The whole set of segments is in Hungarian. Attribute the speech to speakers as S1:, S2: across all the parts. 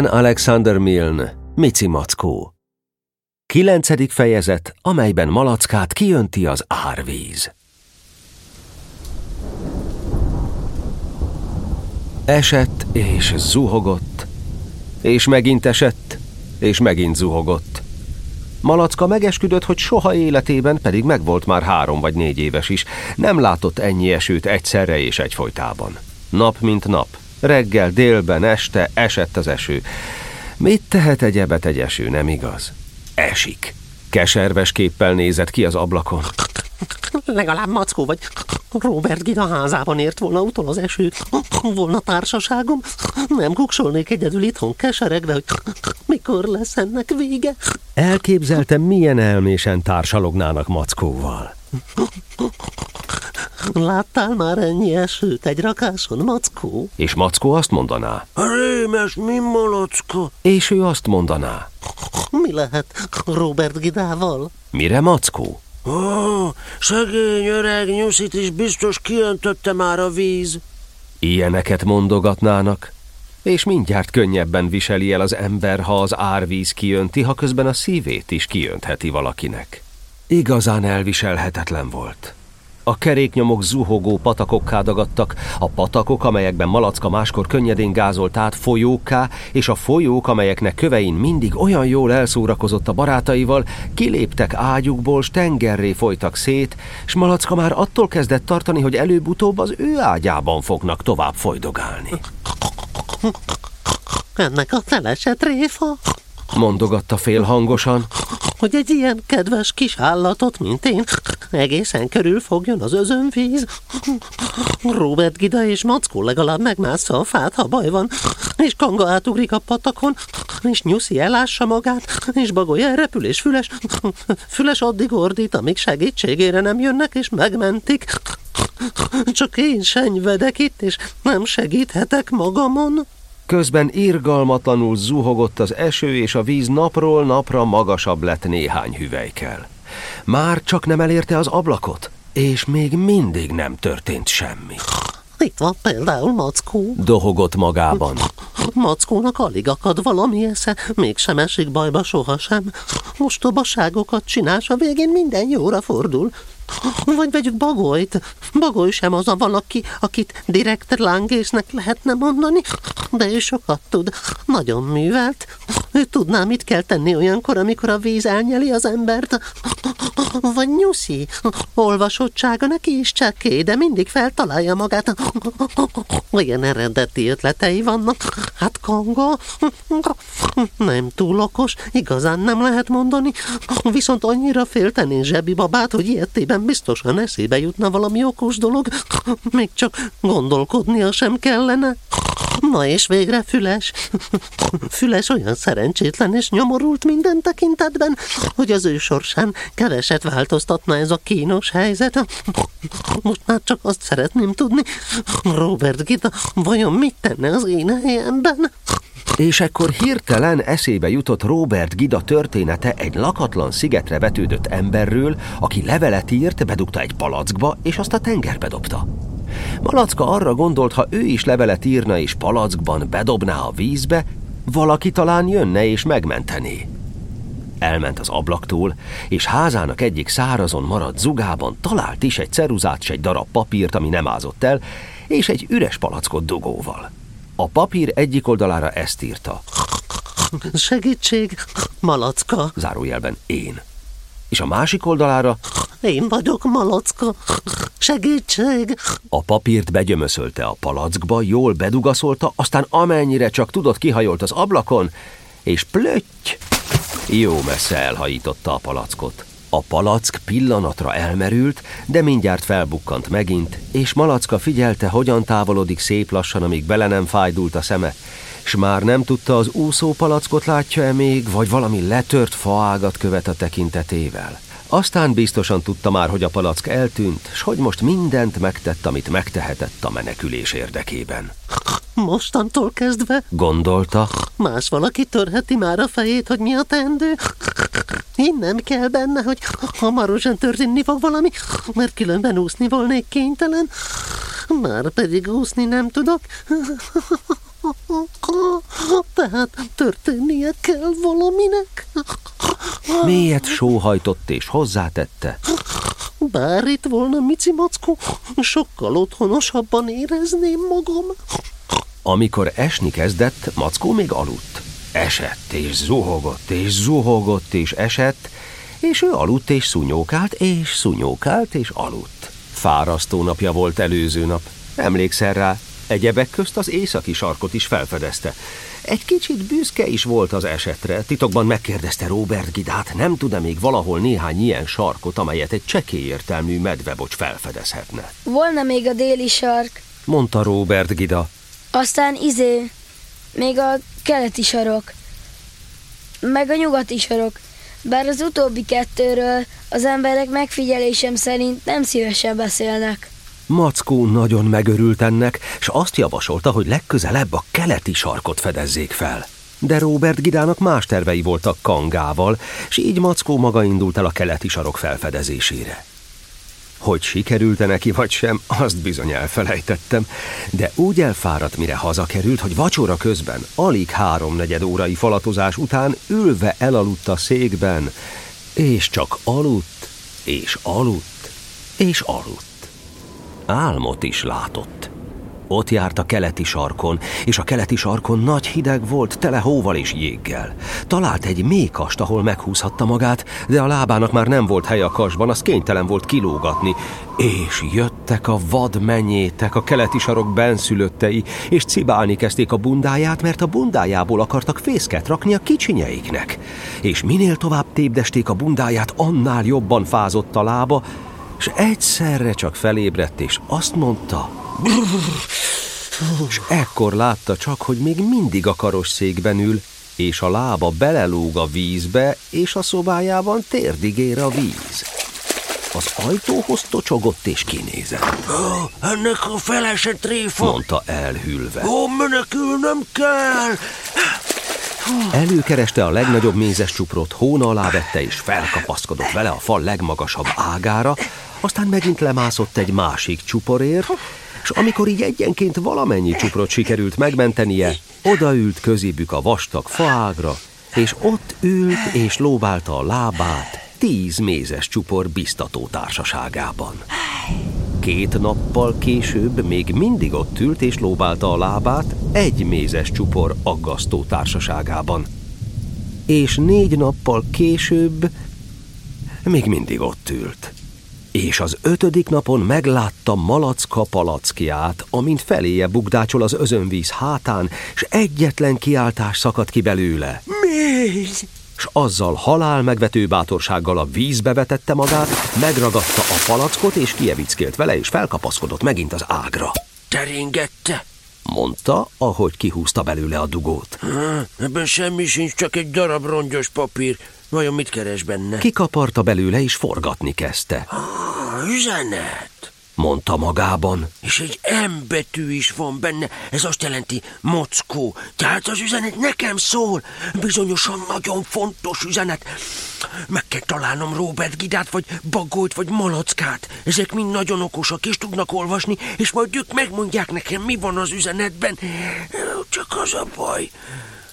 S1: Ellen Alexander Milne, Mici Mackó. Kilencedik fejezet, amelyben Malackát kijönti az árvíz. Esett és zuhogott, és megint esett, és megint zuhogott. Malacka megesküdött, hogy soha életében, pedig megvolt már három vagy négy éves is, nem látott ennyi esőt egyszerre és egyfolytában. Nap mint nap, reggel, délben, este esett az eső. Mit tehet egyebet egy eső, nem igaz? Esik. Keserves képpel nézett ki az ablakon.
S2: Legalább Mackó vagy Robert Gida házában ért volna utol az eső. Volna társaságom. Nem kuksolnék egyedül itthon keseregve, hogy mikor lesz ennek vége.
S1: Elképzeltem, milyen elmésen társalognának Mackóval.
S2: Láttál már ennyi esőt egy rakáson, Mackó?
S1: És Mackó azt mondaná.
S3: Rémes, mi malacka?
S1: És ő azt mondaná.
S2: Mi lehet Robert Gidával?
S1: Mire Mackó?
S3: Ó, szegény öreg nyuszit is biztos kiöntötte már a víz.
S1: Ilyeneket mondogatnának, és mindjárt könnyebben viseli el az ember, ha az árvíz kijönti, ha közben a szívét is kijöntheti valakinek. Igazán elviselhetetlen volt. A keréknyomok zuhogó patakokká dagadtak, a patakok, amelyekben Malacka máskor könnyedén gázolt át folyókká, és a folyók, amelyeknek kövein mindig olyan jól elszórakozott a barátaival, kiléptek ágyukból, s tengerré folytak szét, s Malacka már attól kezdett tartani, hogy előbb-utóbb az ő ágyában fognak tovább folydogálni.
S2: Ennek a telesett réfa?
S1: Mondogatta félhangosan,
S2: hogy egy ilyen kedves kis állatot, mint én, egészen körül fogjon az özönvíz. Robert Gida és Mackó legalább megmásza a fát, ha baj van, és Kanga átugrik a patakon, és Nyuszi elássa magát, és Bagoly elrepül, és Füles, Füles addig ordít, amíg segítségére nem jönnek, és megmentik. Csak én senyvedek itt, és nem segíthetek magamon.
S1: Közben irgalmatlanul zuhogott az eső, és a víz napról napra magasabb lett néhány hüvelykkel. Már csak nem elérte az ablakot, és még mindig nem történt semmi.
S2: Itt van például Mackó.
S1: Dohogott magában.
S2: Mackónak alig akad valami esze, mégsem esik bajba sohasem. Mostobaságokat csinálsz, a végén minden jóra fordul. Vagy vegyük Bagolyt. Bagoly sem az a valaki, akit direkt lángésznek lehetne mondani, de ő sokat tud. Nagyon művelt. Ő tudná, mit kell tenni olyankor, amikor a víz elnyeli az embert. Vagy nyuszi. Olvasottsága neki is csekély, de mindig feltalálja magát. Olyan eredeti ötletei vannak. Hát Kongo nem túl okos, igazán nem lehet mondani, viszont annyira félteni zsebi babát, hogy ilyetében biztosan eszébe jutna valami okos dolog, még csak gondolkodnia sem kellene. Na és végre Füles. Füles olyan szerencsétlen és nyomorult minden tekintetben, hogy az ő sorsán keveset változtatna ez a kínos helyzet. Most már csak azt szeretném tudni, Robert Gita vajon mit tenne az én helyemben?
S1: És ekkor hirtelen eszébe jutott Robert Gida története egy lakatlan szigetre vetődött emberről, aki levelet írt, bedugta egy palackba, és azt a tengerbe dobta. Malacka arra gondolt, ha ő is levelet írna és palackban bedobná a vízbe, valaki talán jönne és megmentené. Elment az ablaktól, és házának egyik szárazon maradt zugában talált is egy ceruzát s egy darab papírt, ami nem ázott el, és egy üres palackot dugóval. A papír egyik oldalára ezt írta.
S2: Segítség, malacka.
S1: Zárójelben én. És a másik oldalára
S2: én vagyok malacka. Segítség!
S1: A papírt begyömöszölte a palackba, jól bedugaszolta, aztán amennyire csak tudott kihajolt az ablakon, és plötty! Jó messze elhajította a palackot. A palack pillanatra elmerült, de mindjárt felbukkant megint, és Malacka figyelte, hogyan távolodik szép lassan, amíg bele nem fájdult a szeme, s már nem tudta, az úszó palackot látja-e még, vagy valami letört faágat követ a tekintetével. Aztán biztosan tudta már, hogy a palack eltűnt, s hogy most mindent megtett, amit megtehetett a menekülés érdekében.
S2: Mostantól kezdve?
S1: Gondolta.
S2: Más valaki törheti már a fejét, hogy mi a teendő? Én nem kell benne, hogy hamarosan történni fog valami, mert különben úszni volnék kénytelen. Már pedig úszni nem tudok. Tehát történnie kell valaminek.
S1: Mélyet sóhajtott és hozzátette.
S2: Bár itt volna Mici Mackó, sokkal otthonosabban érezném magam.
S1: Amikor esni kezdett, Mackó még aludt. Esett és zuhogott és zuhogott és esett, és ő aludt és szunyókált és szunyókált és aludt. Fárasztó napja volt előző nap. Emlékszel rá, egyebek közt az északi sarkot is felfedezte. Egy kicsit büszke is volt az esetre. Titokban megkérdezte Robert Gidát, nem tud-e még valahol néhány ilyen sarkot, amelyet egy csekély értelmű medvebocs felfedezhetne.
S4: Volna még a déli sark,
S1: Mondta Robert Gida.
S4: Aztán izé, még a keleti sarok, meg a nyugati sarok. Bár az utóbbi kettőről az emberek megfigyelésem szerint nem szívesen beszélnek.
S1: Mackó nagyon megörült ennek, és azt javasolta, hogy legközelebb a keleti sarkot fedezzék fel. De Robert Gidának más tervei voltak Kangával, és így Mackó maga indult el a keleti sarok felfedezésére. Hogy sikerült-e neki vagy sem, azt bizony elfelejtettem, de úgy elfáradt, mire hazakerült, hogy vacsora közben, alig háromnegyed órai falatozás után ülve elaludt a székben, és csak aludt, és aludt, és aludt. Álmot is látott. Ott járt a keleti sarkon, és a keleti sarkon nagy hideg volt, tele hóval és jéggel. Talált egy mékast, ahol meghúzhatta magát, de a lábának már nem volt hely a kasban, az kénytelen volt kilógatni. És jöttek a vadmenyétek, a keleti sarok benszülöttei, és cibálni kezdték a bundáját, mert a bundájából akartak fészket rakni a kicsinyeiknek. És minél tovább tépdesték a bundáját, annál jobban fázott a lába, és egyszerre csak felébredt, és azt mondta, és ekkor látta csak, hogy még mindig a karosszékben ül, és a lába belelóg a vízbe, és a szobájában térdig ér a víz. Az ajtóhoz tocsogott és kinézett,
S3: Ó, ennek a felese tréfa.
S1: mondta elhűlve.
S3: Ó, menekülnem kell.
S1: Előkereste a legnagyobb mézes csuprot, hóna alá vette és felkapaszkodott vele a fal legmagasabb ágára, aztán megint lemászott egy másik csuporért, és amikor így egyenként valamennyi csuprot sikerült megmentenie, odaült közébük a vastag faágra, és ott ült és lóbálta a lábát tíz mézes csupor biztató társaságában. Két nappal később még mindig ott ült és lóbálta a lábát egy mézes csupor aggasztó társaságában. És négy nappal később még mindig ott ült. És az ötödik napon meglátta Malacka palackját, amint feléje bugdácsol az özönvíz hátán, s egyetlen kiáltás szakadt ki belőle.
S3: Méz!
S1: S azzal halál megvető bátorsággal a vízbe vetette magát, megragadta a palackot, és kievickélt vele, és felkapaszkodott megint az ágra.
S3: Teringette.
S1: Mondta, ahogy kihúzta belőle a dugót.
S3: Há, Ebben semmi sincs, csak egy darab rongyos papír. Vajon mit keres benne?
S1: Kikaparta belőle, és forgatni kezdte.
S3: Ah, üzenet.
S1: Mondta magában.
S3: És egy M betű is van benne. Ez azt jelenti mockó. Tehát az üzenet nekem szól. Bizonyosan nagyon fontos üzenet. Meg kell találnom Robert Gidát, vagy Bagolyt, vagy Malackát. Ezek mind nagyon okosak, és tudnak olvasni, és majd ők megmondják nekem, mi van az üzenetben. Csak az a baj,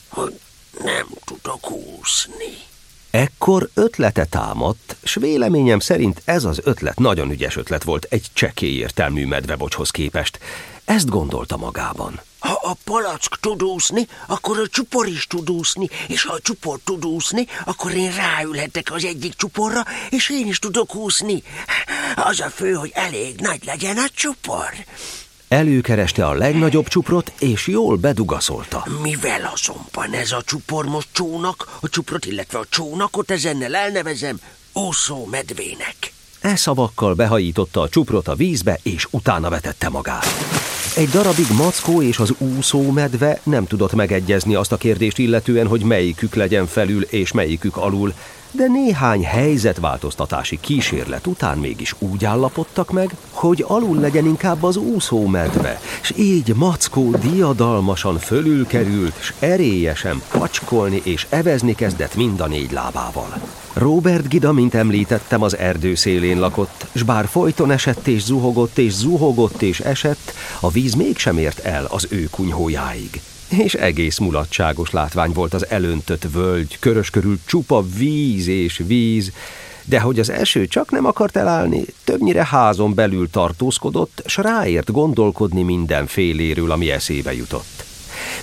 S3: hogy nem tudok úszni.
S1: Ekkor ötlete támadt, s véleményem szerint ez az ötlet nagyon ügyes ötlet volt egy csekély értelmű medvebocshoz képest. Ezt gondolta magában.
S3: Ha a palack tud úszni, akkor a csupor is tud úszni, és ha a csupor tud úszni, akkor én ráülhetek az egyik csuporra, és én is tudok úszni. Az a fő, hogy elég nagy legyen a csupor.
S1: Előkereste a legnagyobb csuprot, és jól bedugaszolta.
S3: Mivel azonban ez a csupor most csónak, a csuprot, illetve a csónakot ezennel elnevezem úszó medvének.
S1: E szavakkal behajította a csuprot a vízbe, és utána vetette magát. Egy darabig Mackó és az úszó medve nem tudott megegyezni azt a kérdést illetően, hogy melyikük legyen felül és melyikük alul, de néhány helyzetváltoztatási kísérlet után mégis úgy állapodtak meg, hogy alul legyen inkább az úszó medve, s így Mackó diadalmasan fölülkerült, s erélyesen pacskolni és evezni kezdett mind a négy lábával. Robert Gida, mint említettem, az erdő szélén lakott, s bár folyton esett és zuhogott és zuhogott és esett, a víz mégsem ért el az ő kunyhójáig. És egész mulatságos látvány volt az elöntött völgy, körös körül csupa víz és víz, de hogy az eső csak nem akart elállni, többnyire házon belül tartózkodott, s ráért gondolkodni mindenféléről, ami eszébe jutott.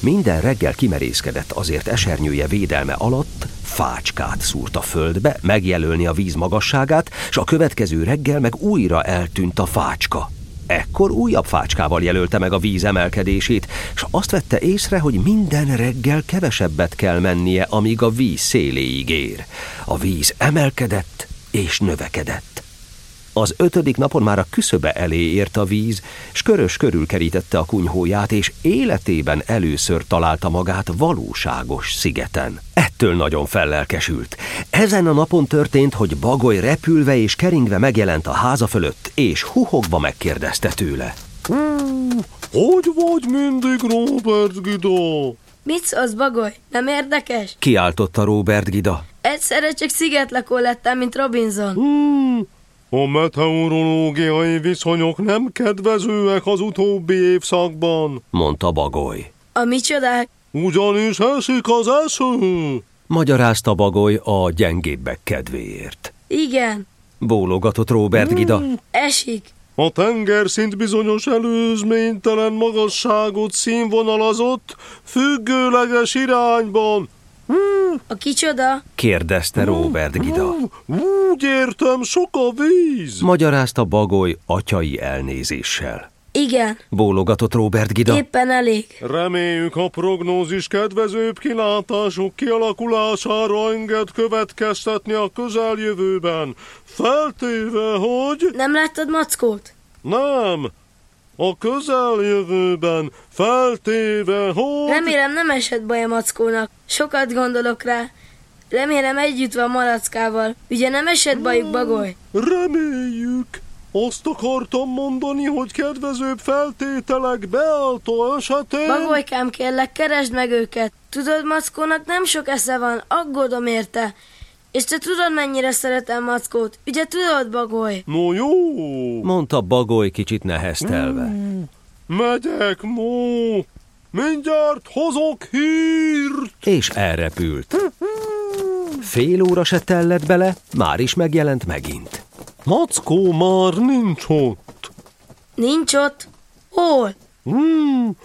S1: Minden reggel kimerészkedett azért esernyője védelme alatt, fácskát szúrt a földbe, megjelölni a víz magasságát, s a következő reggel meg újra eltűnt a fácska. Ekkor újabb fácskával jelölte meg a víz emelkedését, és azt vette észre, hogy minden reggel kevesebbet kell mennie, amíg a víz széléig ér. A víz emelkedett és növekedett. Az ötödik napon már a küszöbe elé ért a víz, s körös körül kerítette a kunyhóját, és életében először találta magát valóságos szigeten. Ettől nagyon fellelkesült. Ezen a napon történt, hogy Bagoly repülve és keringve megjelent a háza fölött, és huhogva megkérdezte tőle.
S5: Hmm, hogy vagy mindig, Robert Gida?
S4: Mit szólsz, Bagoly? Nem érdekes?
S1: Kiáltotta Robert Gida.
S4: Egyszerre csak szigetlakó lettem, mint Robinson.
S5: Hmm, a meteorológiai viszonyok nem kedvezőek az utóbbi évszakban,
S1: mondta Bagoly.
S4: A micsodák?
S5: Ugyanis esik az eső.
S1: Magyarázta Bagoly a gyengébbek kedvéért.
S4: Igen.
S1: Bólogatott Robert Gida.
S4: Mm, esik.
S5: A tengerszint bizonyos előzménytelen magasságot színvonalazott, függőleges irányban.
S4: A kicsoda?
S1: kérdezte Robert Gida.
S5: Úgy értem, sok a víz.
S1: Magyarázta Bagoly atyai elnézéssel.
S4: Igen.
S1: Bólogatott Robert Gida.
S4: Éppen elég.
S5: Reméljük a prognózis kedvezőbb kilátások kialakulására enged következtetni a közeljövőben. Feltéve, hogy...
S4: Nem láttad mackót?
S5: Nem. A közeljövőben feltéve, hogy...
S4: Remélem nem esett baj a mackónak. Sokat gondolok rá. Remélem együtt van malackával. Ugye nem esett bajuk, Bagoly?
S5: Reméljük. Azt akartam mondani, hogy kedvezőbb feltételek beálltó esetén...
S4: Bagolykám, kérlek, keresd meg őket. Tudod, Mackónak nem sok esze van, aggódom érte. És te tudod, mennyire szeretem Mackót. Ugye tudod, Bagoly?
S5: No jó.
S1: Mondta Bagoly kicsit neheztelve. Mm,
S5: megyek, Mó. Mindjárt hozok hírt.
S1: És elrepült. Fél óra se tellett bele, már is megjelent megint.
S5: Mackó már nincs ott.
S4: Nincs ott? Hol?
S5: Hmm,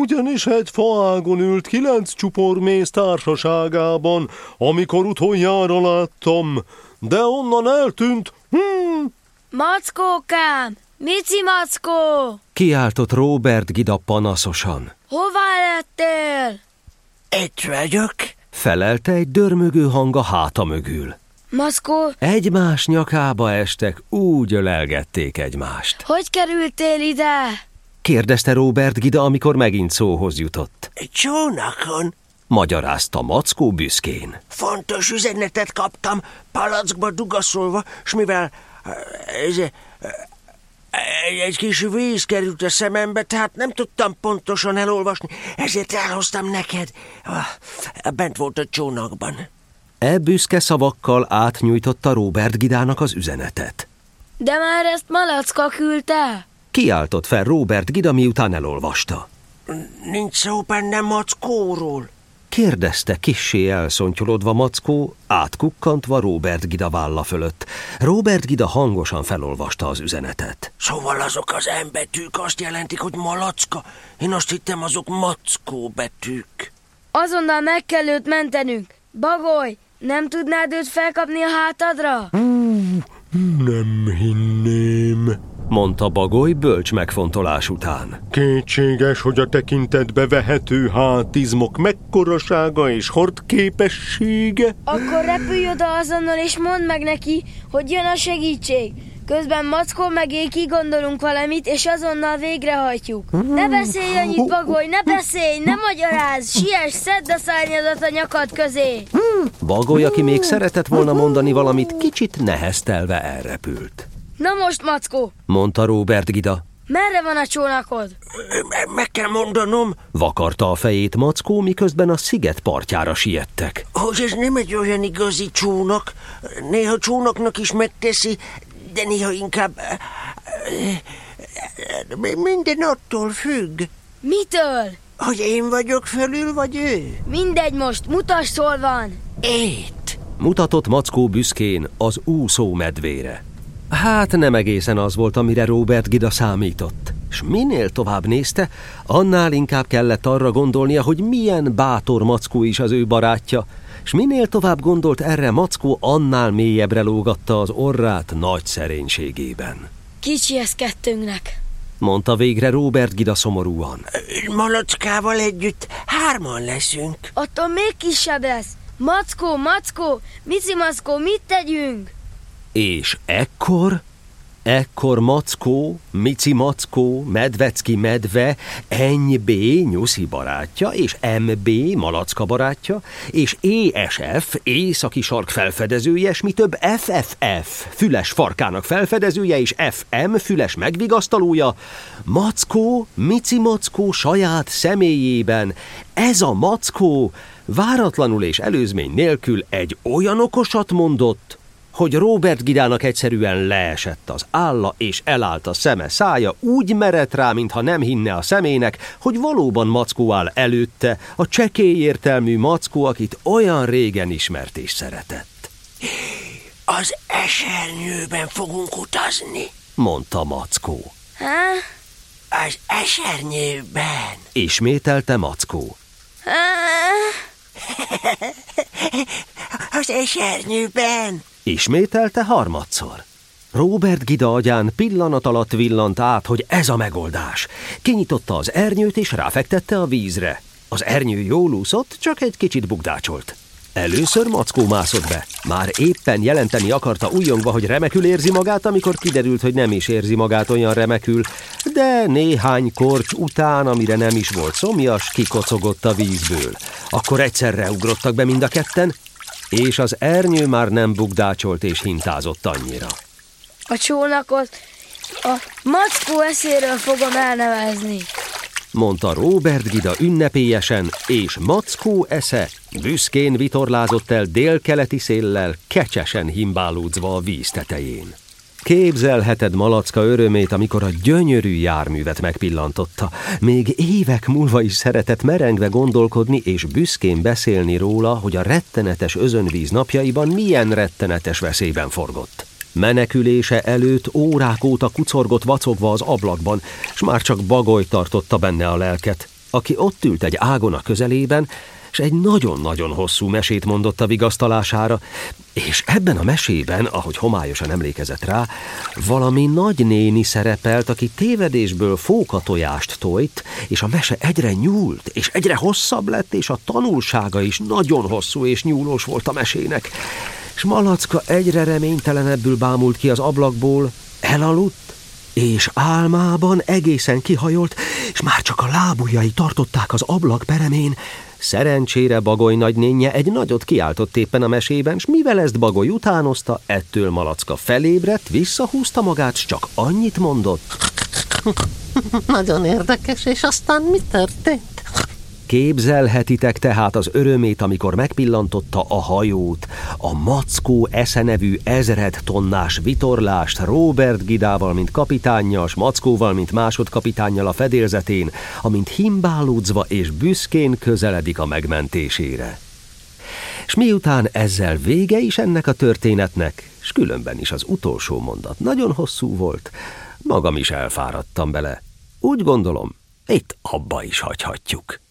S5: ugyanis egy faágon ült kilenc csupormész társaságában, amikor utoljára láttam, de onnan eltűnt. Hmm.
S4: Mackókám! Mici Mackó!
S1: Kiáltott Robert Gida panaszosan.
S4: Hová lettél?
S3: Itt vagyok.
S1: Felelte egy dörmögő hang a háta mögül.
S4: Maszkó?
S1: Egymás nyakába estek, úgy ölelgették egymást.
S4: Hogy kerültél ide?
S1: Kérdezte Robert Gida, amikor megint szóhoz jutott.
S3: Csónakon.
S1: Magyarázta Mackó büszkén.
S3: Fontos üzenetet kaptam, palackba dugaszolva, s mivel ez, egy kis víz került a szemembe, tehát nem tudtam pontosan elolvasni, ezért elhoztam neked. Bent volt a csónakban.
S1: E büszke szavakkal átnyújtotta Robert Gidának az üzenetet.
S4: De már ezt Malacka küldte?
S1: Kiáltott fel Robert Gida, miután elolvasta.
S3: Nincs szó benne Mackóról.
S1: Kérdezte kissé elszontyolodva Mackó, átkukkantva Robert Gida válla fölött. Robert Gida hangosan felolvasta az üzenetet.
S3: Szóval azok az embetűk azt jelentik, hogy malacka. Én azt hittem, azok mackó betűk.
S4: Azonnal meg kell őt mentenünk. Bagoly, nem tudnád őt felkapni a hátadra?
S5: Nem hinném,
S1: mondta Bagoly bölcs megfontolás után.
S5: Kétséges, hogy a tekintetbe vehető hátizmok mekkorasága és hordképessége.
S4: Akkor repülj oda azonnal és mondd meg neki, hogy jön a segítség. Közben Mackó meg én kigondolunk valamit, és azonnal végrehajtjuk. Ne beszélj annyit, Bagoly, ne beszélj, ne magyaráz! Siess, szedd a szárnyadat a nyakad közé!
S1: Bagoly, aki még szeretett volna mondani valamit, kicsit neheztelve elrepült.
S4: Na most, Mackó!
S1: mondta Robert Gida.
S4: Merre van a csónakod?
S3: Meg kell mondanom.
S1: Vakarta a fejét Mackó, miközben a sziget partjára siettek.
S3: Hogy ez nem egy olyan igazi csónak. Néha csónaknak is megteszi, de néha inkább... Minden attól függ.
S4: Mitől?
S3: Hogy én vagyok fölül, vagy ő?
S4: Mindegy most, mutasd, hol van.
S3: Ét.
S1: Mutatott Mackó büszkén az úszó medvére. Hát nem egészen az volt, amire Robert Gida számított. És minél tovább nézte, annál inkább kellett arra gondolnia, hogy milyen bátor Mackó is az ő barátja, és minél tovább gondolt erre, Mackó annál mélyebbre lógatta az orrát nagy szerénységében.
S4: Kicsi ez kettőnknek.
S1: Mondta végre Robert Gida szomorúan.
S3: Malackával együtt hárman leszünk.
S4: Attól még kisebb lesz. Mackó, mackó, mici mackó, mit tegyünk?
S1: És ekkor? Ekkor Mackó, Mici Mackó, Medvecki medve, Eny B, Nyuszi barátja, és MB, Malacka barátja, és ESF, északi sark felfedezője, és mi több FFF, füles farkának felfedezője, és FM, füles megvigasztalója, Mackó, Mici Mackó saját személyében, ez a Mackó váratlanul és előzmény nélkül egy olyan okosat mondott, hogy Robert Gidának egyszerűen leesett az álla, és elállt a szeme szája, úgy merett rá, mintha nem hinne a szemének, hogy valóban Mackó áll előtte, a csekély értelmű Mackó, akit olyan régen ismert és szeretett.
S3: Az esernyőben fogunk utazni,
S1: mondta Mackó.
S4: Há?
S3: Az esernyőben.
S1: Ismételte Mackó.
S4: Há?
S3: Az esernyőben.
S1: Ismételte harmadszor. Robert Gida agyán pillanat alatt villant át, hogy ez a megoldás. Kinyitotta az ernyőt és ráfektette a vízre. Az ernyő jól úszott, csak egy kicsit bukdácsolt. Először Mackó mászott be. Már éppen jelenteni akarta újongva, hogy remekül érzi magát, amikor kiderült, hogy nem is érzi magát olyan remekül, de néhány korcs után, amire nem is volt szomjas, kikocogott a vízből. Akkor egyszerre ugrottak be mind a ketten, és az ernyő már nem bukdácsolt és hintázott annyira.
S4: A csónakot a mackó eszéről fogom elnevezni.
S1: Mondta Robert Gida ünnepélyesen, és Mackó esze büszkén vitorlázott el délkeleti széllel, kecsesen himbálódzva a víz tetején. Képzelheted Malacka örömét, amikor a gyönyörű járművet megpillantotta. Még évek múlva is szeretett merengve gondolkodni és büszkén beszélni róla, hogy a rettenetes özönvíz napjaiban milyen rettenetes veszélyben forgott. Menekülése előtt órák óta kucorgott vacogva az ablakban, s már csak bagoly tartotta benne a lelket, aki ott ült egy ágon a közelében, és egy nagyon-nagyon hosszú mesét mondott a vigasztalására, és ebben a mesében, ahogy homályosan emlékezett rá, valami nagy néni szerepelt, aki tévedésből fókatojást tojt, és a mese egyre nyúlt, és egyre hosszabb lett, és a tanulsága is nagyon hosszú és nyúlós volt a mesének. És Malacka egyre reménytelenebbül bámult ki az ablakból, elaludt, és álmában egészen kihajolt, és már csak a lábujjai tartották az ablak peremén, Szerencsére Bagoly nagynénye egy nagyot kiáltott éppen a mesében, s mivel ezt Bagoly utánozta, ettől Malacka felébredt, visszahúzta magát, s csak annyit mondott.
S2: Nagyon érdekes, és aztán mi történt?
S1: Képzelhetitek tehát az örömét, amikor megpillantotta a hajót, a Mackó eszenevű ezred tonnás vitorlást Robert Gidával, mint kapitánnyal, s Mackóval, mint másodkapitánnyal a fedélzetén, amint himbálódzva és büszkén közeledik a megmentésére. És miután ezzel vége is ennek a történetnek, s különben is az utolsó mondat nagyon hosszú volt, magam is elfáradtam bele. Úgy gondolom, itt abba is hagyhatjuk.